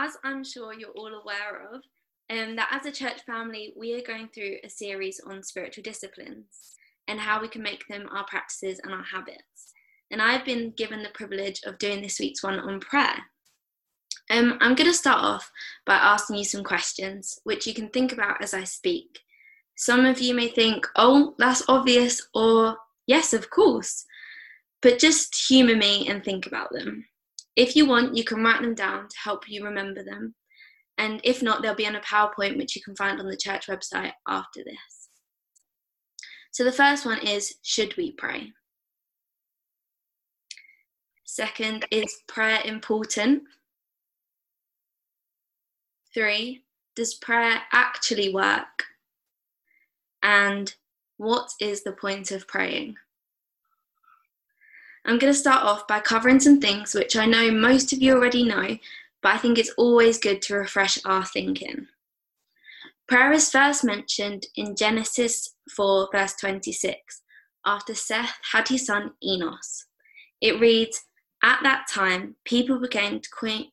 as I'm sure you're all aware of, um, that as a church family, we are going through a series on spiritual disciplines and how we can make them our practices and our habits. And I've been given the privilege of doing this week's one on prayer. Um, I'm going to start off by asking you some questions, which you can think about as I speak. Some of you may think, oh, that's obvious, or yes, of course. But just humour me and think about them. If you want, you can write them down to help you remember them. And if not, they'll be on a PowerPoint which you can find on the church website after this. So the first one is Should we pray? Second, is prayer important? Three, does prayer actually work? And what is the point of praying? I'm going to start off by covering some things which I know most of you already know, but I think it's always good to refresh our thinking. Prayer is first mentioned in Genesis 4, verse 26, after Seth had his son Enos. It reads, At that time, people began to,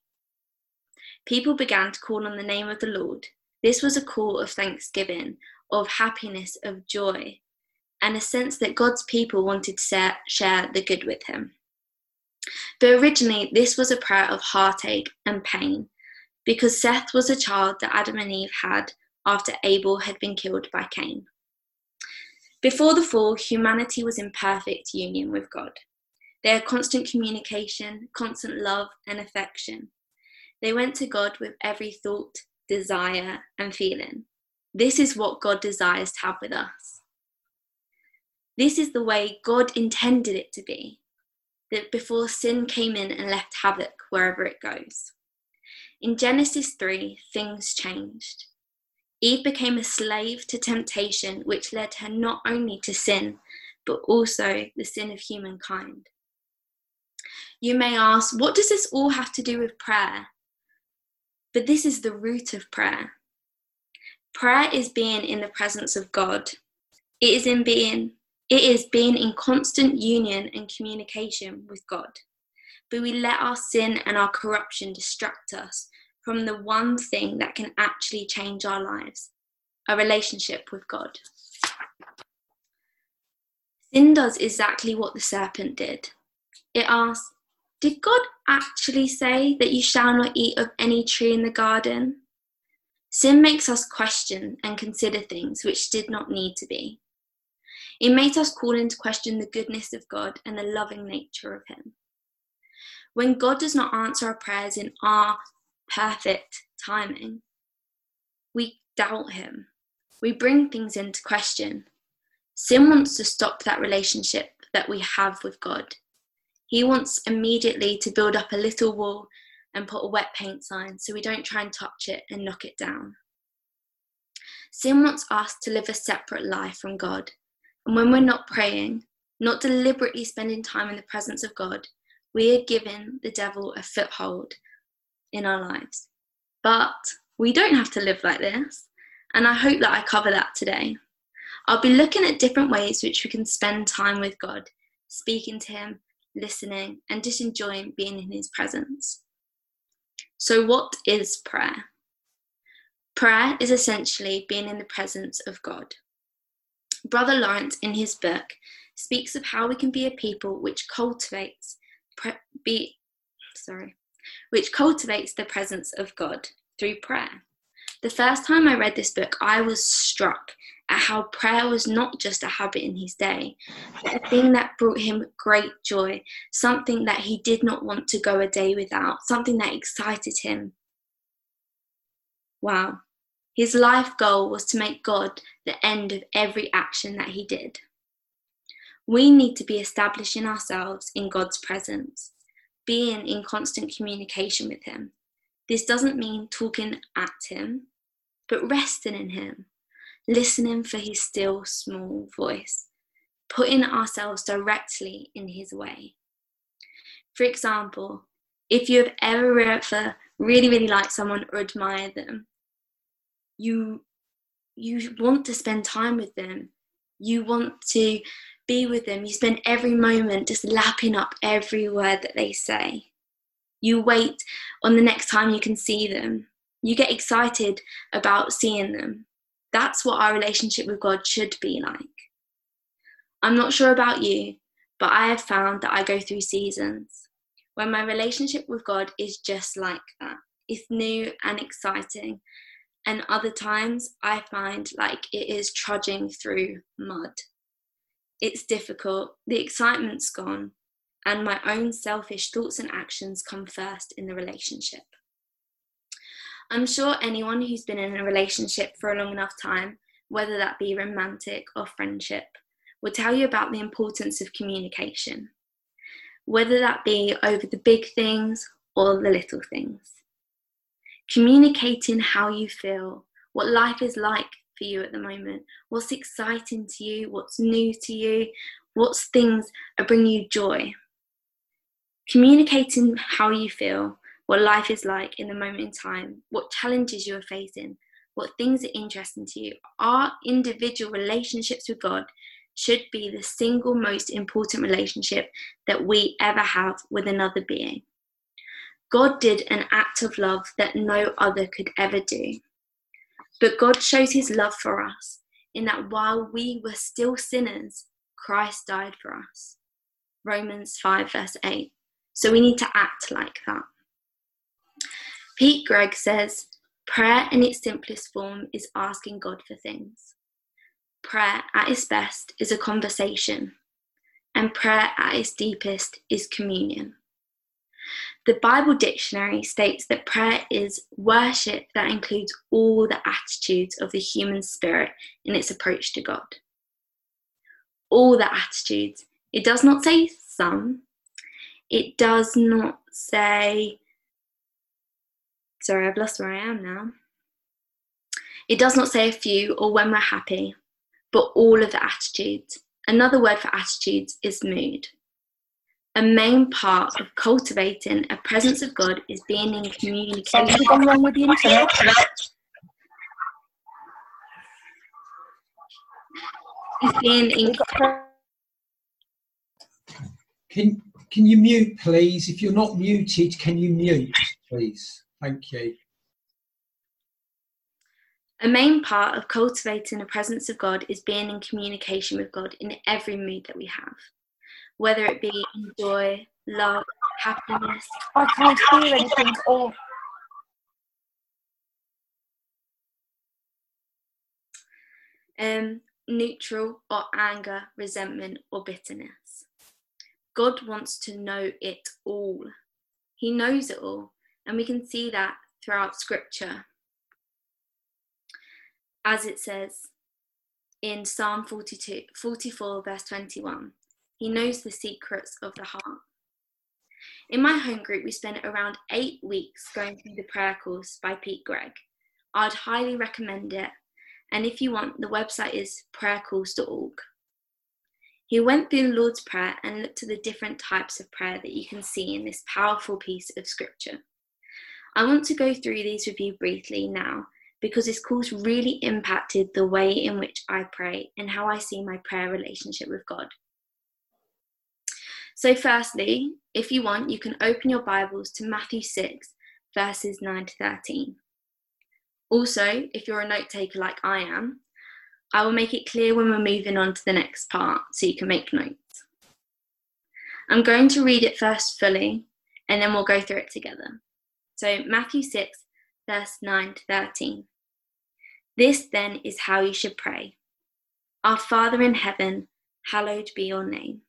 people began to call on the name of the Lord. This was a call of thanksgiving, of happiness, of joy and a sense that God's people wanted to share the good with him. But originally, this was a prayer of heartache and pain because Seth was a child that Adam and Eve had after Abel had been killed by Cain. Before the fall, humanity was in perfect union with God. They had constant communication, constant love, and affection. They went to God with every thought, desire, and feeling. This is what God desires to have with us. This is the way God intended it to be, that before sin came in and left havoc wherever it goes. In Genesis 3, things changed. Eve became a slave to temptation, which led her not only to sin, but also the sin of humankind. You may ask, what does this all have to do with prayer? But this is the root of prayer. Prayer is being in the presence of God. It is in being it is being in constant union and communication with God. But we let our sin and our corruption distract us from the one thing that can actually change our lives a relationship with God. Sin does exactly what the serpent did. It asks, Did God actually say that you shall not eat of any tree in the garden? Sin makes us question and consider things which did not need to be. It makes us call into question the goodness of God and the loving nature of Him. When God does not answer our prayers in our perfect timing, we doubt Him. We bring things into question. Sin wants to stop that relationship that we have with God. He wants immediately to build up a little wall and put a wet paint sign so we don't try and touch it and knock it down. Sin wants us to live a separate life from God and when we're not praying, not deliberately spending time in the presence of God, we are giving the devil a foothold in our lives. But we don't have to live like this. And I hope that I cover that today. I'll be looking at different ways which we can spend time with God, speaking to Him, listening, and just enjoying being in His presence. So, what is prayer? Prayer is essentially being in the presence of God. Brother Lawrence, in his book, speaks of how we can be a people which cultivates pre- be sorry, which cultivates the presence of God through prayer. The first time I read this book, I was struck at how prayer was not just a habit in his day, but a thing that brought him great joy, something that he did not want to go a day without, something that excited him. Wow. His life goal was to make God the end of every action that he did. We need to be establishing ourselves in God's presence, being in constant communication with Him. This doesn't mean talking at Him, but resting in Him, listening for His still small voice, putting ourselves directly in His way. For example, if you have ever, really, really liked someone or admired them, you you want to spend time with them you want to be with them you spend every moment just lapping up every word that they say You wait on the next time you can see them. You get excited about seeing them. That's what our relationship with God should be like. I'm not sure about you, but I have found that I go through seasons when my relationship with God is just like that. It's new and exciting. And other times I find like it is trudging through mud. It's difficult, the excitement's gone, and my own selfish thoughts and actions come first in the relationship. I'm sure anyone who's been in a relationship for a long enough time, whether that be romantic or friendship, will tell you about the importance of communication, whether that be over the big things or the little things. Communicating how you feel, what life is like for you at the moment, what's exciting to you, what's new to you, what's things that bring you joy. Communicating how you feel, what life is like in the moment in time, what challenges you are facing, what things are interesting to you. Our individual relationships with God should be the single most important relationship that we ever have with another being. God did an act of love that no other could ever do. But God shows his love for us in that while we were still sinners, Christ died for us. Romans 5, verse 8. So we need to act like that. Pete Greig says prayer in its simplest form is asking God for things. Prayer at its best is a conversation, and prayer at its deepest is communion. The Bible Dictionary states that prayer is worship that includes all the attitudes of the human spirit in its approach to God. All the attitudes. It does not say some, it does not say, sorry, I've lost where I am now. It does not say a few or when we're happy, but all of the attitudes. Another word for attitudes is mood. A main part of cultivating a presence of God is being in communication. Something's wrong with the internet. Is being in Can can you mute, please? If you're not muted, can you mute, please? Thank you. A main part of cultivating a presence of God is being in communication with God in every mood that we have, whether it be in joy, love, happiness. I can't hear anything or um, neutral or anger, resentment, or bitterness. God wants to know it all. He knows it all, and we can see that throughout Scripture. As it says in Psalm 42, 44, verse 21, He knows the secrets of the heart. In my home group, we spent around eight weeks going through the prayer course by Pete Greig. I'd highly recommend it and if you want, the website is prayercourse.org. He went through the Lord's Prayer and looked at the different types of prayer that you can see in this powerful piece of scripture. I want to go through these with you briefly now because this course really impacted the way in which I pray and how I see my prayer relationship with God. So, firstly, if you want, you can open your Bibles to Matthew 6, verses 9 to 13. Also, if you're a note taker like I am, I will make it clear when we're moving on to the next part so you can make notes. I'm going to read it first fully and then we'll go through it together. So, Matthew 6, verse 9 to 13. This then is how you should pray Our Father in heaven, hallowed be your name.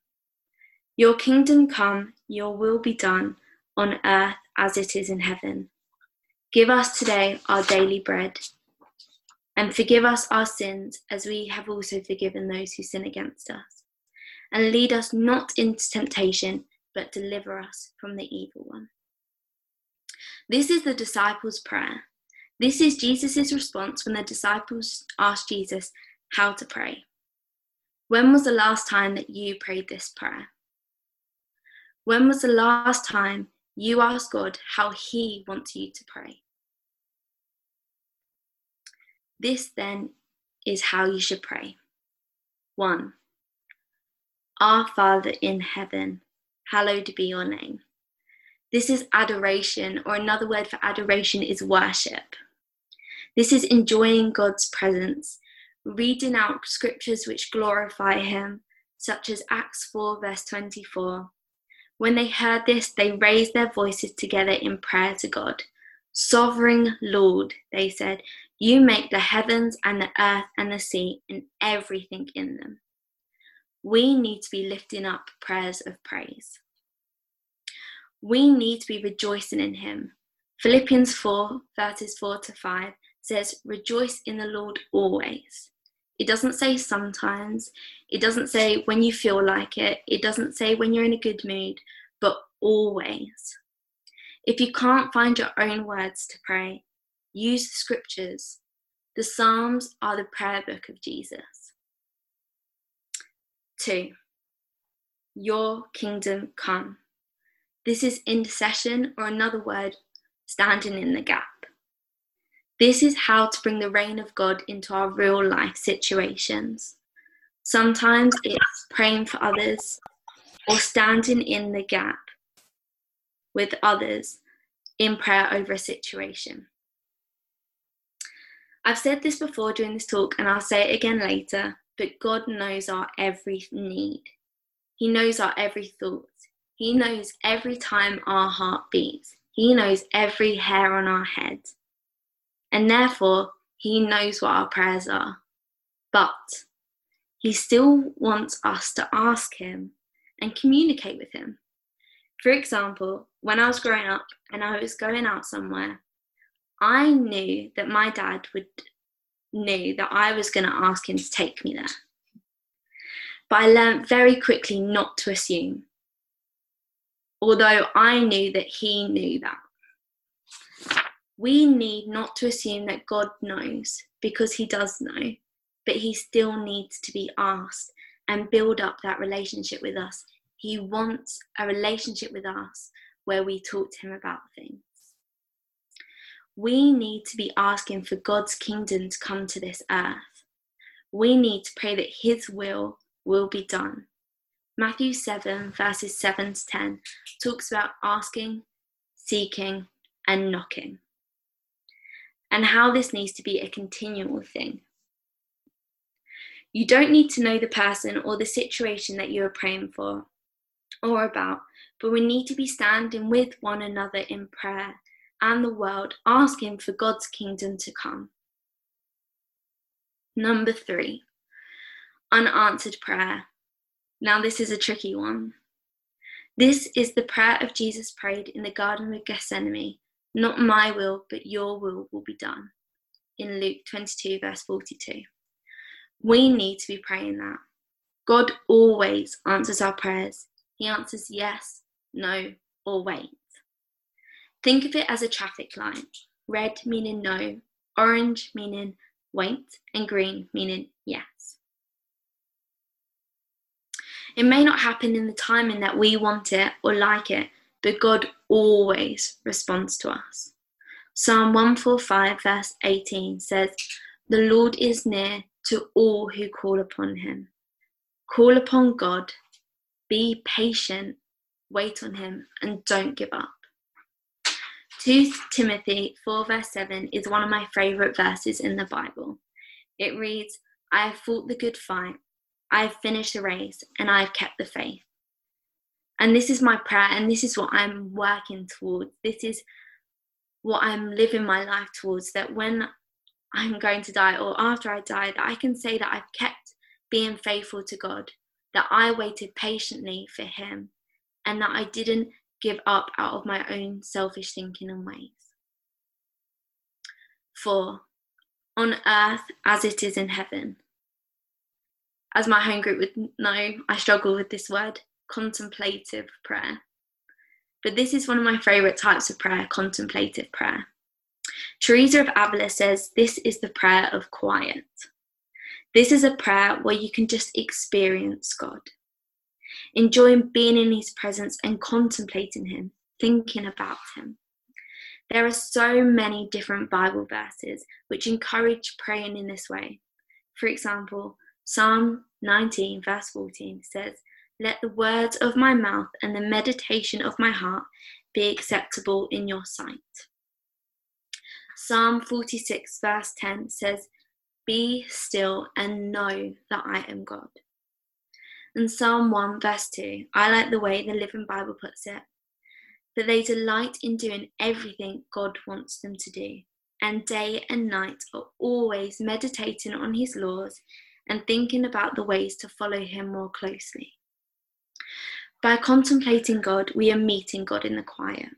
Your kingdom come, your will be done on earth as it is in heaven. Give us today our daily bread, and forgive us our sins as we have also forgiven those who sin against us. And lead us not into temptation, but deliver us from the evil one. This is the disciples' prayer. This is Jesus' response when the disciples asked Jesus how to pray. When was the last time that you prayed this prayer? When was the last time you asked God how He wants you to pray. This then is how you should pray. 1. Our Father in heaven, hallowed be your name. This is adoration, or another word for adoration is worship. This is enjoying God's presence, reading out scriptures which glorify Him, such as Acts 4, verse 24. When they heard this, they raised their voices together in prayer to God. Sovereign Lord, they said, you make the heavens and the earth and the sea and everything in them. We need to be lifting up prayers of praise. We need to be rejoicing in Him. Philippians 4, verses 4 to 5 says, Rejoice in the Lord always. It doesn't say sometimes, it doesn't say when you feel like it, it doesn't say when you're in a good mood, but always. If you can't find your own words to pray, use the scriptures. The Psalms are the prayer book of Jesus. Two, your kingdom come. This is intercession, or another word, standing in the gap. This is how to bring the reign of God into our real life situations. Sometimes it's praying for others or standing in the gap with others in prayer over a situation. I've said this before during this talk and I'll say it again later, but God knows our every need. He knows our every thought. He knows every time our heart beats. He knows every hair on our head. And therefore, He knows what our prayers are. But He still wants us to ask Him and communicate with Him. For example, when I was growing up and I was going out somewhere, I knew that my dad would knew that I was going to ask him to take me there. But I learned very quickly not to assume, although I knew that he knew that. We need not to assume that God knows because he does know, but he still needs to be asked and build up that relationship with us. He wants a relationship with us where we talk to him about things. We need to be asking for God's kingdom to come to this earth. We need to pray that his will will be done. Matthew 7, verses 7 to 10, talks about asking, seeking, and knocking, and how this needs to be a continual thing. You don't need to know the person or the situation that you are praying for or about, but we need to be standing with one another in prayer and the world, asking for God's kingdom to come. Number three, unanswered prayer. Now, this is a tricky one. This is the prayer of Jesus prayed in the Garden of Gethsemane Not my will, but your will will be done. In Luke 22, verse 42. We need to be praying that. God always answers our prayers. He answers yes, no, or wait. Think of it as a traffic light red meaning no, orange meaning wait, and green meaning yes. It may not happen in the timing that we want it or like it, but God always responds to us. Psalm 145, verse 18 says, The Lord is near to all who call upon him. Call upon God, be patient, wait on him, and don't give up. 2 Timothy 4, verse 7 is one of my favourite verses in the Bible. It reads, I have fought the good fight, I have finished the race, and I have kept the faith. And this is my prayer, and this is what I'm working towards. This is what I'm living my life towards that when I'm going to die or after I die, that I can say that I've kept being faithful to God, that I waited patiently for Him, and that I didn't give up out of my own selfish thinking and ways. Four, on earth as it is in heaven. As my home group would know, I struggle with this word, contemplative prayer. But this is one of my favourite types of prayer, contemplative prayer. Teresa of Avila says this is the prayer of quiet. This is a prayer where you can just experience God enjoying being in His presence and contemplating Him, thinking about Him. There are so many different Bible verses which encourage praying in this way. For example, Psalm 19, verse 14 says, Let the words of my mouth and the meditation of my heart be acceptable in your sight. Psalm 46, verse 10 says, Be still and know that I am God. And Psalm 1, verse 2, I like the way the Living Bible puts it that they delight in doing everything God wants them to do, and day and night are always meditating on His laws and thinking about the ways to follow Him more closely. By contemplating God, we are meeting God in the quiet.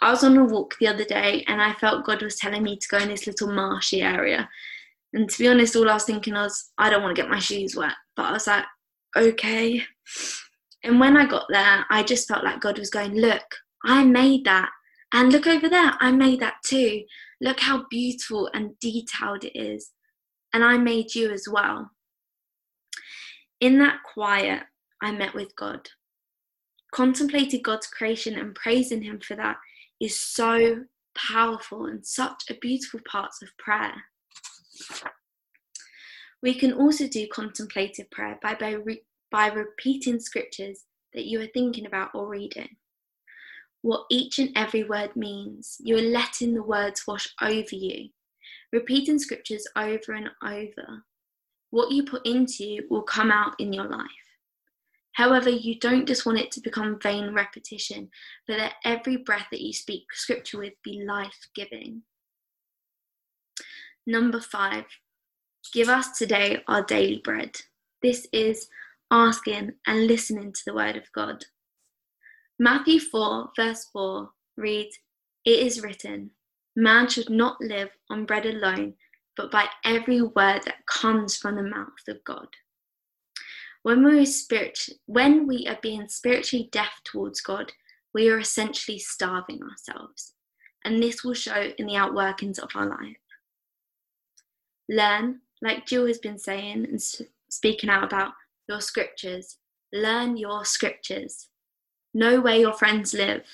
I was on a walk the other day and I felt God was telling me to go in this little marshy area. And to be honest, all I was thinking was, I don't want to get my shoes wet. But I was like, okay. And when I got there, I just felt like God was going, Look, I made that. And look over there, I made that too. Look how beautiful and detailed it is. And I made you as well. In that quiet, I met with God. Contemplated God's creation and praising Him for that is so powerful and such a beautiful part of prayer. We can also do contemplative prayer by, by, re- by repeating scriptures that you are thinking about or reading. What each and every word means, you are letting the words wash over you. Repeating scriptures over and over. What you put into you will come out in your life. However, you don't just want it to become vain repetition, but that every breath that you speak scripture with be life giving. Number five, give us today our daily bread. This is asking and listening to the word of God. Matthew 4, verse 4 reads, It is written, Man should not live on bread alone, but by every word that comes from the mouth of God. When we, when we are being spiritually deaf towards God, we are essentially starving ourselves, and this will show in the outworkings of our life. Learn, like Jill has been saying and speaking out about, your scriptures. Learn your scriptures. Know where your friends live.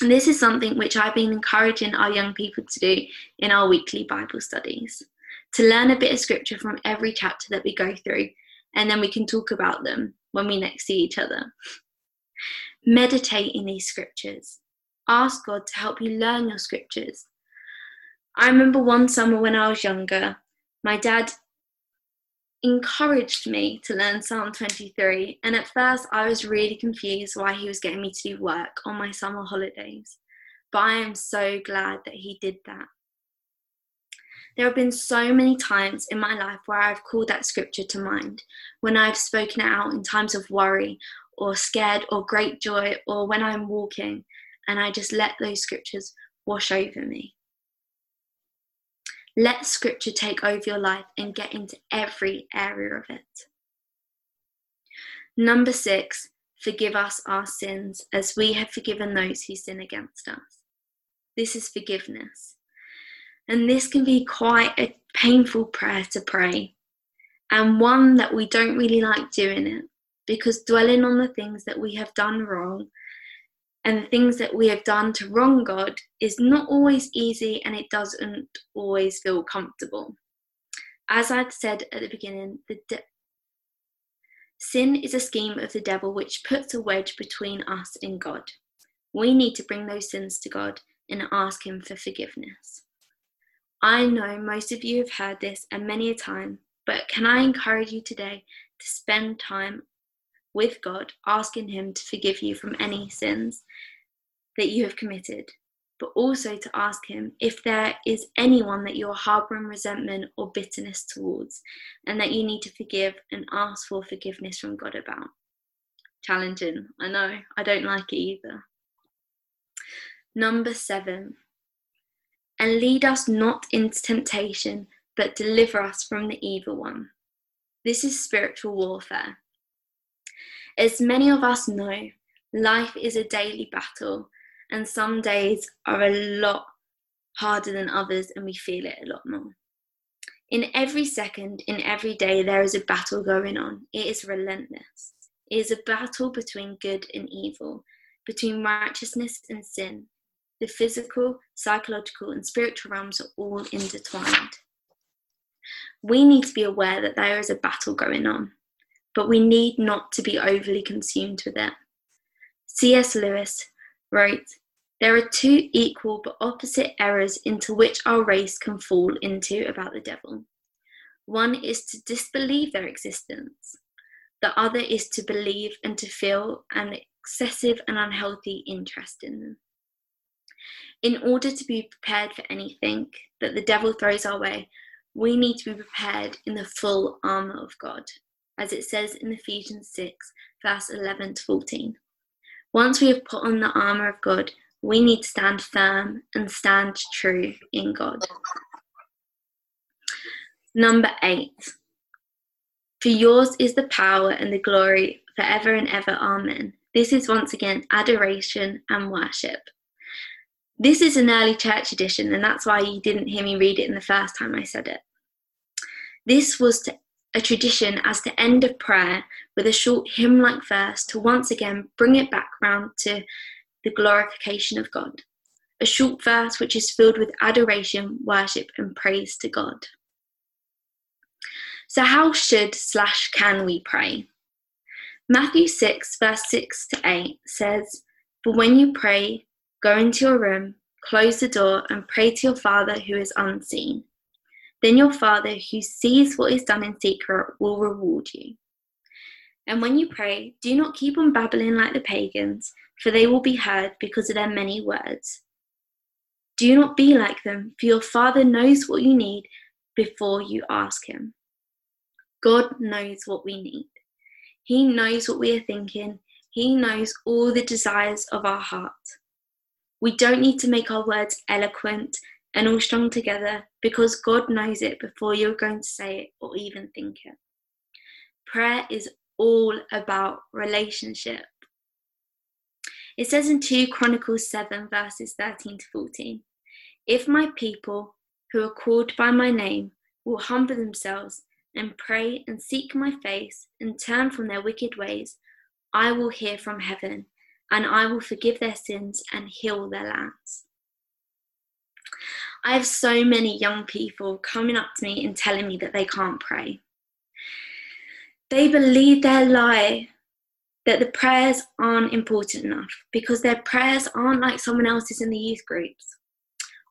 And this is something which I've been encouraging our young people to do in our weekly Bible studies to learn a bit of scripture from every chapter that we go through and then we can talk about them when we next see each other. Meditate in these scriptures. Ask God to help you learn your scriptures. I remember one summer when I was younger, my dad encouraged me to learn Psalm 23, and at first I was really confused why he was getting me to do work on my summer holidays. But I am so glad that he did that. There have been so many times in my life where I've called that scripture to mind, when I've spoken it out in times of worry or scared or great joy, or when I'm walking and I just let those scriptures wash over me. Let scripture take over your life and get into every area of it. Number six, forgive us our sins as we have forgiven those who sin against us. This is forgiveness. And this can be quite a painful prayer to pray, and one that we don't really like doing it because dwelling on the things that we have done wrong and the things that we have done to wrong God is not always easy and it doesn't always feel comfortable. As I'd said at the beginning, the de- sin is a scheme of the devil which puts a wedge between us and God. We need to bring those sins to God and ask Him for forgiveness. I know most of you have heard this and many a time, but can I encourage you today to spend time with God, asking Him to forgive you from any sins that you have committed, but also to ask Him if there is anyone that you're harboring resentment or bitterness towards, and that you need to forgive and ask for forgiveness from God about. Challenging, I know, I don't like it either. Number seven, and lead us not into temptation, but deliver us from the evil one. This is spiritual warfare. As many of us know, life is a daily battle, and some days are a lot harder than others, and we feel it a lot more. In every second, in every day, there is a battle going on. It is relentless. It is a battle between good and evil, between righteousness and sin, the physical, psychological, and spiritual realms are all intertwined. We need to be aware that there is a battle going on, but we need not to be overly consumed with it. C.S. Lewis wrote, There are two equal but opposite errors into which our race can fall into about the devil. One is to disbelieve their existence, the other is to believe and to feel an excessive and unhealthy interest in them. In order to be prepared for anything that the devil throws our way, we need to be prepared in the full armour of God, as it says in Ephesians 6, verse 11 to 14. Once we have put on the armour of God, we need to stand firm and stand true in God. Number eight. For yours is the power and the glory forever and ever. Amen. This is once again adoration and worship. This is an early church edition, and that's why you didn't hear me read it in the first time I said it. This was to, a tradition as to end of prayer with a short hymn like verse to once again bring it back round to the glorification of God. A short verse which is filled with adoration, worship, and praise to God. So, how should slash can we pray? Matthew 6, verse 6 to 8 says, But when you pray, Go into your room, close the door, and pray to your Father who is unseen. Then your Father who sees what is done in secret will reward you. And when you pray, do not keep on babbling like the pagans, for they will be heard because of their many words. Do not be like them, for your Father knows what you need before you ask Him. God knows what we need. He knows what we are thinking. He knows all the desires of our heart. We don't need to make our words eloquent and all strung together because God knows it before you're going to say it or even think it. Prayer is all about relationship. It says in 2 Chronicles 7, verses 13 to 14 If my people who are called by my name will humble themselves and pray and seek my face and turn from their wicked ways, I will hear from heaven and I will forgive their sins and heal their lands. I have so many young people coming up to me and telling me that they can't pray. They believe their lie that the prayers aren't important enough because their prayers aren't like someone else's in the youth groups,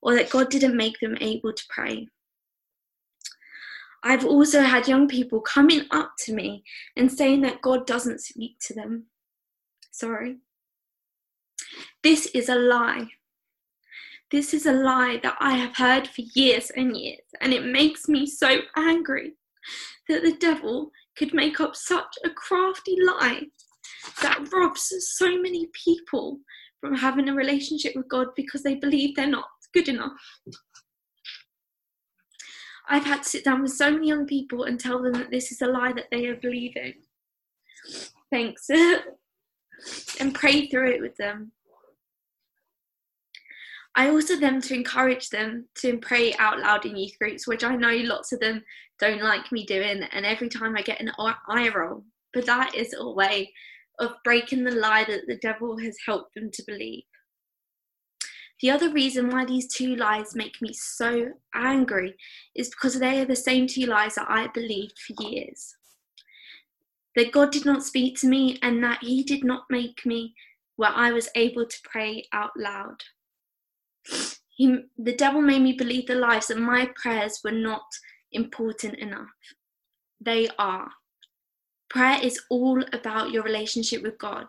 or that God didn't make them able to pray. I've also had young people coming up to me and saying that God doesn't speak to them. Sorry. This is a lie. This is a lie that I have heard for years and years, and it makes me so angry that the devil could make up such a crafty lie that robs so many people from having a relationship with God because they believe they're not good enough. I've had to sit down with so many young people and tell them that this is a lie that they are believing. Thanks. and pray through it with them. I also them to encourage them to pray out loud in youth groups, which I know lots of them don't like me doing, and every time I get an eye roll. But that is a way of breaking the lie that the devil has helped them to believe. The other reason why these two lies make me so angry is because they are the same two lies that I believed for years. That God did not speak to me and that He did not make me where I was able to pray out loud. He, the devil made me believe the lies that my prayers were not important enough. They are. Prayer is all about your relationship with God.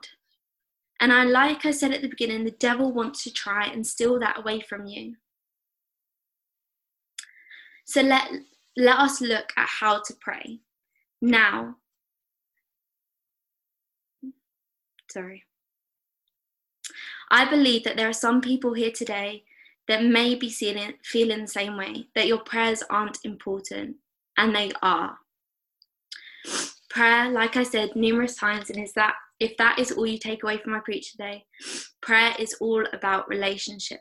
And I, like I said at the beginning, the devil wants to try and steal that away from you. So let, let us look at how to pray. Now, sorry. I believe that there are some people here today that may be feeling, feeling the same way, that your prayers aren't important, and they are. Prayer, like I said numerous times, and is that if that is all you take away from my preach today, prayer is all about relationship.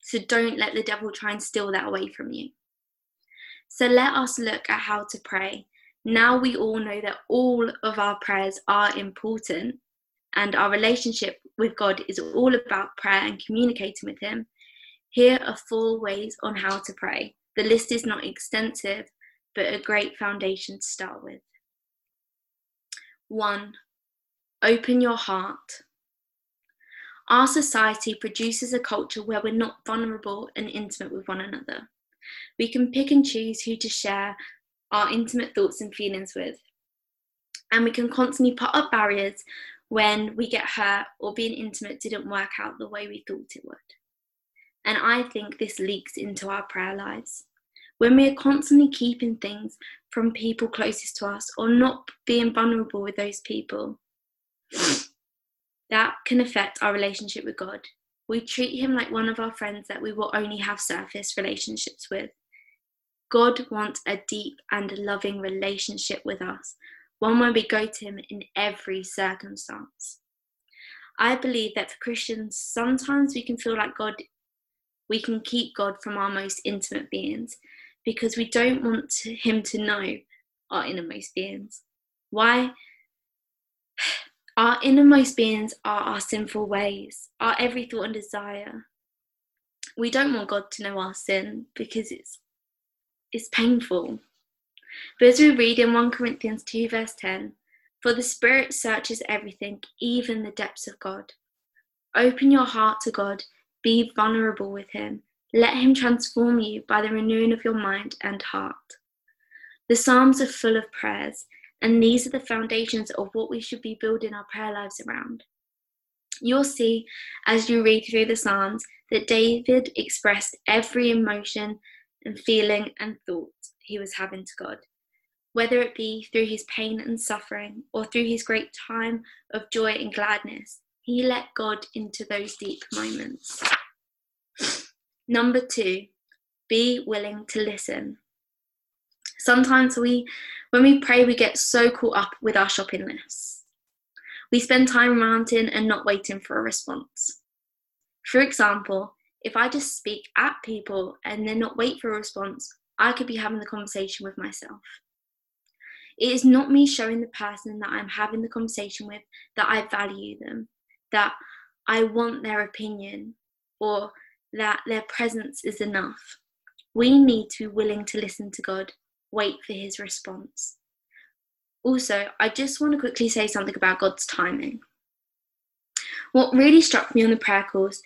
So don't let the devil try and steal that away from you. So let us look at how to pray. Now we all know that all of our prayers are important and our relationship with God is all about prayer and communicating with Him. Here are four ways on how to pray. The list is not extensive, but a great foundation to start with. One, open your heart. Our society produces a culture where we're not vulnerable and intimate with one another. We can pick and choose who to share our intimate thoughts and feelings with. And we can constantly put up barriers when we get hurt or being intimate didn't work out the way we thought it would. And I think this leaks into our prayer lives. When we are constantly keeping things from people closest to us or not being vulnerable with those people, that can affect our relationship with God. We treat Him like one of our friends that we will only have surface relationships with. God wants a deep and loving relationship with us, one where we go to Him in every circumstance. I believe that for Christians, sometimes we can feel like God, we can keep God from our most intimate beings because we don't want Him to know our innermost beings. Why? Our innermost beings are our sinful ways, our every thought and desire. We don't want God to know our sin because it's it's painful. But as we read in 1 Corinthians 2, verse 10, for the Spirit searches everything, even the depths of God. Open your heart to God, be vulnerable with Him, let Him transform you by the renewing of your mind and heart. The Psalms are full of prayers, and these are the foundations of what we should be building our prayer lives around. You'll see as you read through the Psalms that David expressed every emotion and feeling and thought he was having to God, whether it be through his pain and suffering or through his great time of joy and gladness. He let God into those deep moments. Number two, be willing to listen. Sometimes we, when we pray, we get so caught up with our shopping lists. We spend time ranting and not waiting for a response. For example, if I just speak at people and then not wait for a response, I could be having the conversation with myself. It is not me showing the person that I'm having the conversation with that I value them, that I want their opinion, or that their presence is enough. We need to be willing to listen to God, wait for His response. Also, I just want to quickly say something about God's timing. What really struck me on the prayer course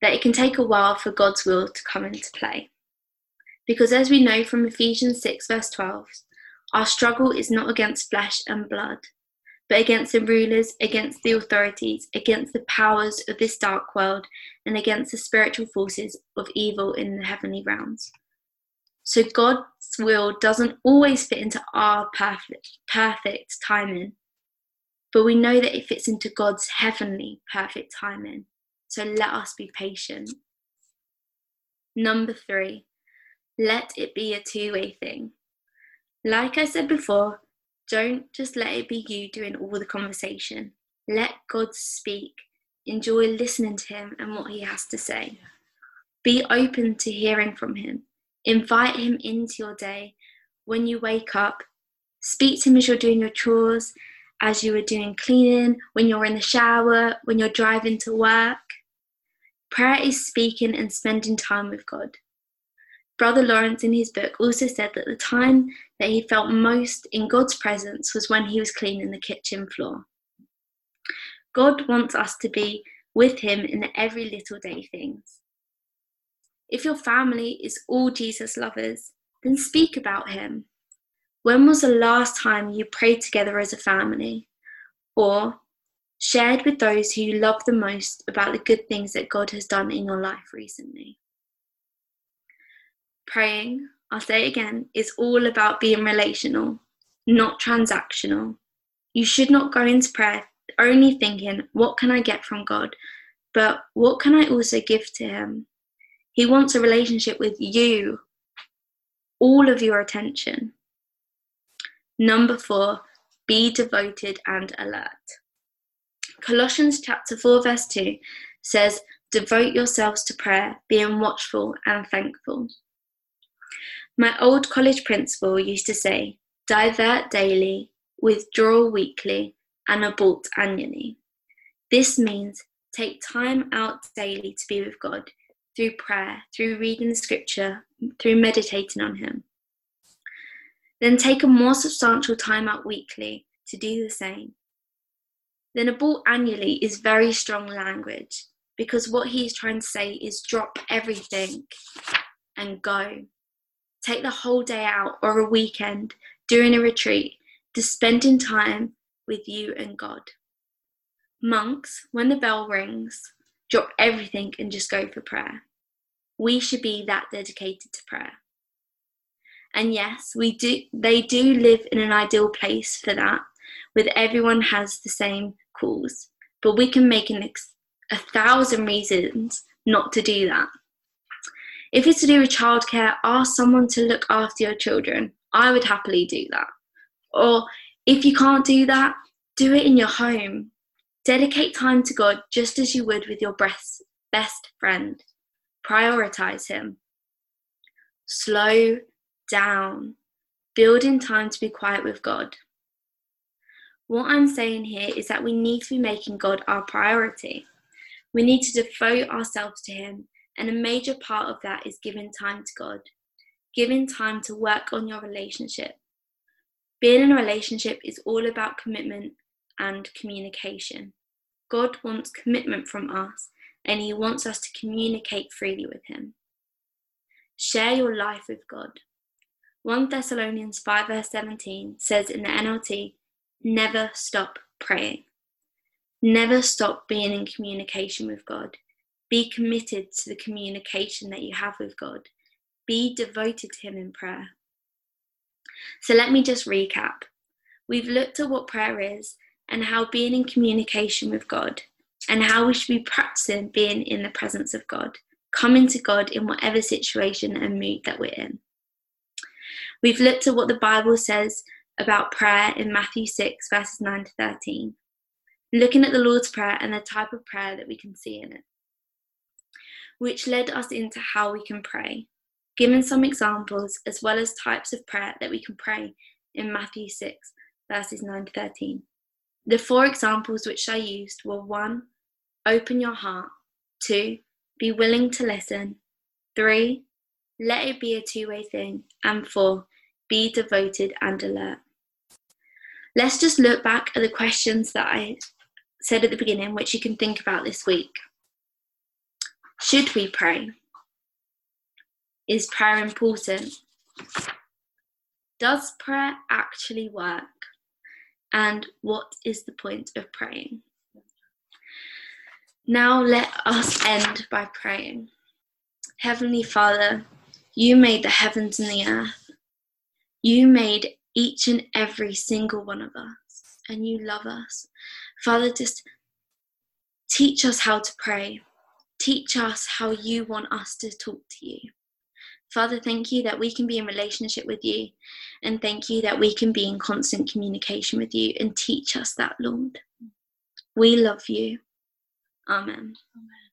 that it can take a while for God's will to come into play. Because as we know from Ephesians 6, verse 12, our struggle is not against flesh and blood, but against the rulers, against the authorities, against the powers of this dark world, and against the spiritual forces of evil in the heavenly realms. So God's will doesn't always fit into our perfect, perfect timing, but we know that it fits into God's heavenly perfect timing. So let us be patient. Number three, let it be a two way thing. Like I said before, don't just let it be you doing all the conversation. Let God speak. Enjoy listening to Him and what He has to say. Be open to hearing from Him. Invite Him into your day. When you wake up, speak to Him as you're doing your chores, as you are doing cleaning, when you're in the shower, when you're driving to work. Prayer is speaking and spending time with God. Brother Lawrence, in his book, also said that the time that he felt most in God's presence was when he was cleaning the kitchen floor. God wants us to be with him in the every little day things. If your family is all Jesus lovers, then speak about him. When was the last time you prayed together as a family? Or shared with those who you love the most about the good things that God has done in your life recently. Praying, I'll say it again, is all about being relational, not transactional. You should not go into prayer only thinking, what can I get from God? But what can I also give to Him? He wants a relationship with you, all of your attention. Number four, be devoted and alert. Colossians chapter 4, verse 2 says, Devote yourselves to prayer, being watchful and thankful. My old college principal used to say, Divert daily, withdraw weekly, and abort annually. This means take time out daily to be with God through prayer, through reading the scripture, through meditating on Him. Then take a more substantial time out weekly to do the same then abort annually is very strong language. because what he's trying to say is drop everything and go. Take the whole day out or a weekend during a retreat to spending time with you and God. Monks, when the bell rings, drop everything and just go for prayer. We should be that dedicated to prayer. And yes, we do they do live in an ideal place for that, with everyone has the same calls. But we can make an ex- a thousand reasons not to do that. If it's to do with childcare, ask someone to look after your children. I would happily do that. Or if you can't do that, do it in your home. Dedicate time to God just as you would with your best, best friend. Prioritize Him. Slow down. Build in time to be quiet with God. What I'm saying here is that we need to be making God our priority. We need to devote ourselves to Him, and a major part of that is giving time to God, giving time to work on your relationship. Being in a relationship is all about commitment and communication. God wants commitment from us, and He wants us to communicate freely with Him. Share your life with God. 1 Thessalonians 5, verse 17 says in the NLT, never stop praying. Never stop being in communication with God. Be committed to the communication that you have with God. Be devoted to Him in prayer. So let me just recap. We've looked at what prayer is and how being in communication with God and how we should be practicing being in the presence of God, coming to God in whatever situation and mood that we're in. We've looked at what the Bible says about prayer in Matthew 6, verses 9 to 13, looking at the Lord's Prayer and the type of prayer that we can see in it, which led us into how we can pray, given some examples as well as types of prayer that we can pray in Matthew 6, verses 9 to 13. The four examples which I used were 1. Open your heart. 2. Be willing to listen. 3. Let it be a two way thing. And 4. Be devoted and alert. Let's just look back at the questions that I said at the beginning, which you can think about this week. Should we pray? Is prayer important? Does prayer actually work? And what is the point of praying? Now let us end by praying. Heavenly Father, you made the heavens and the earth. You made each and every single one of us, and you love us. Father, just teach us how to pray. Teach us how you want us to talk to you. Father, thank you that we can be in relationship with you, and thank you that we can be in constant communication with you and teach us that, Lord. We love you. Amen. Amen.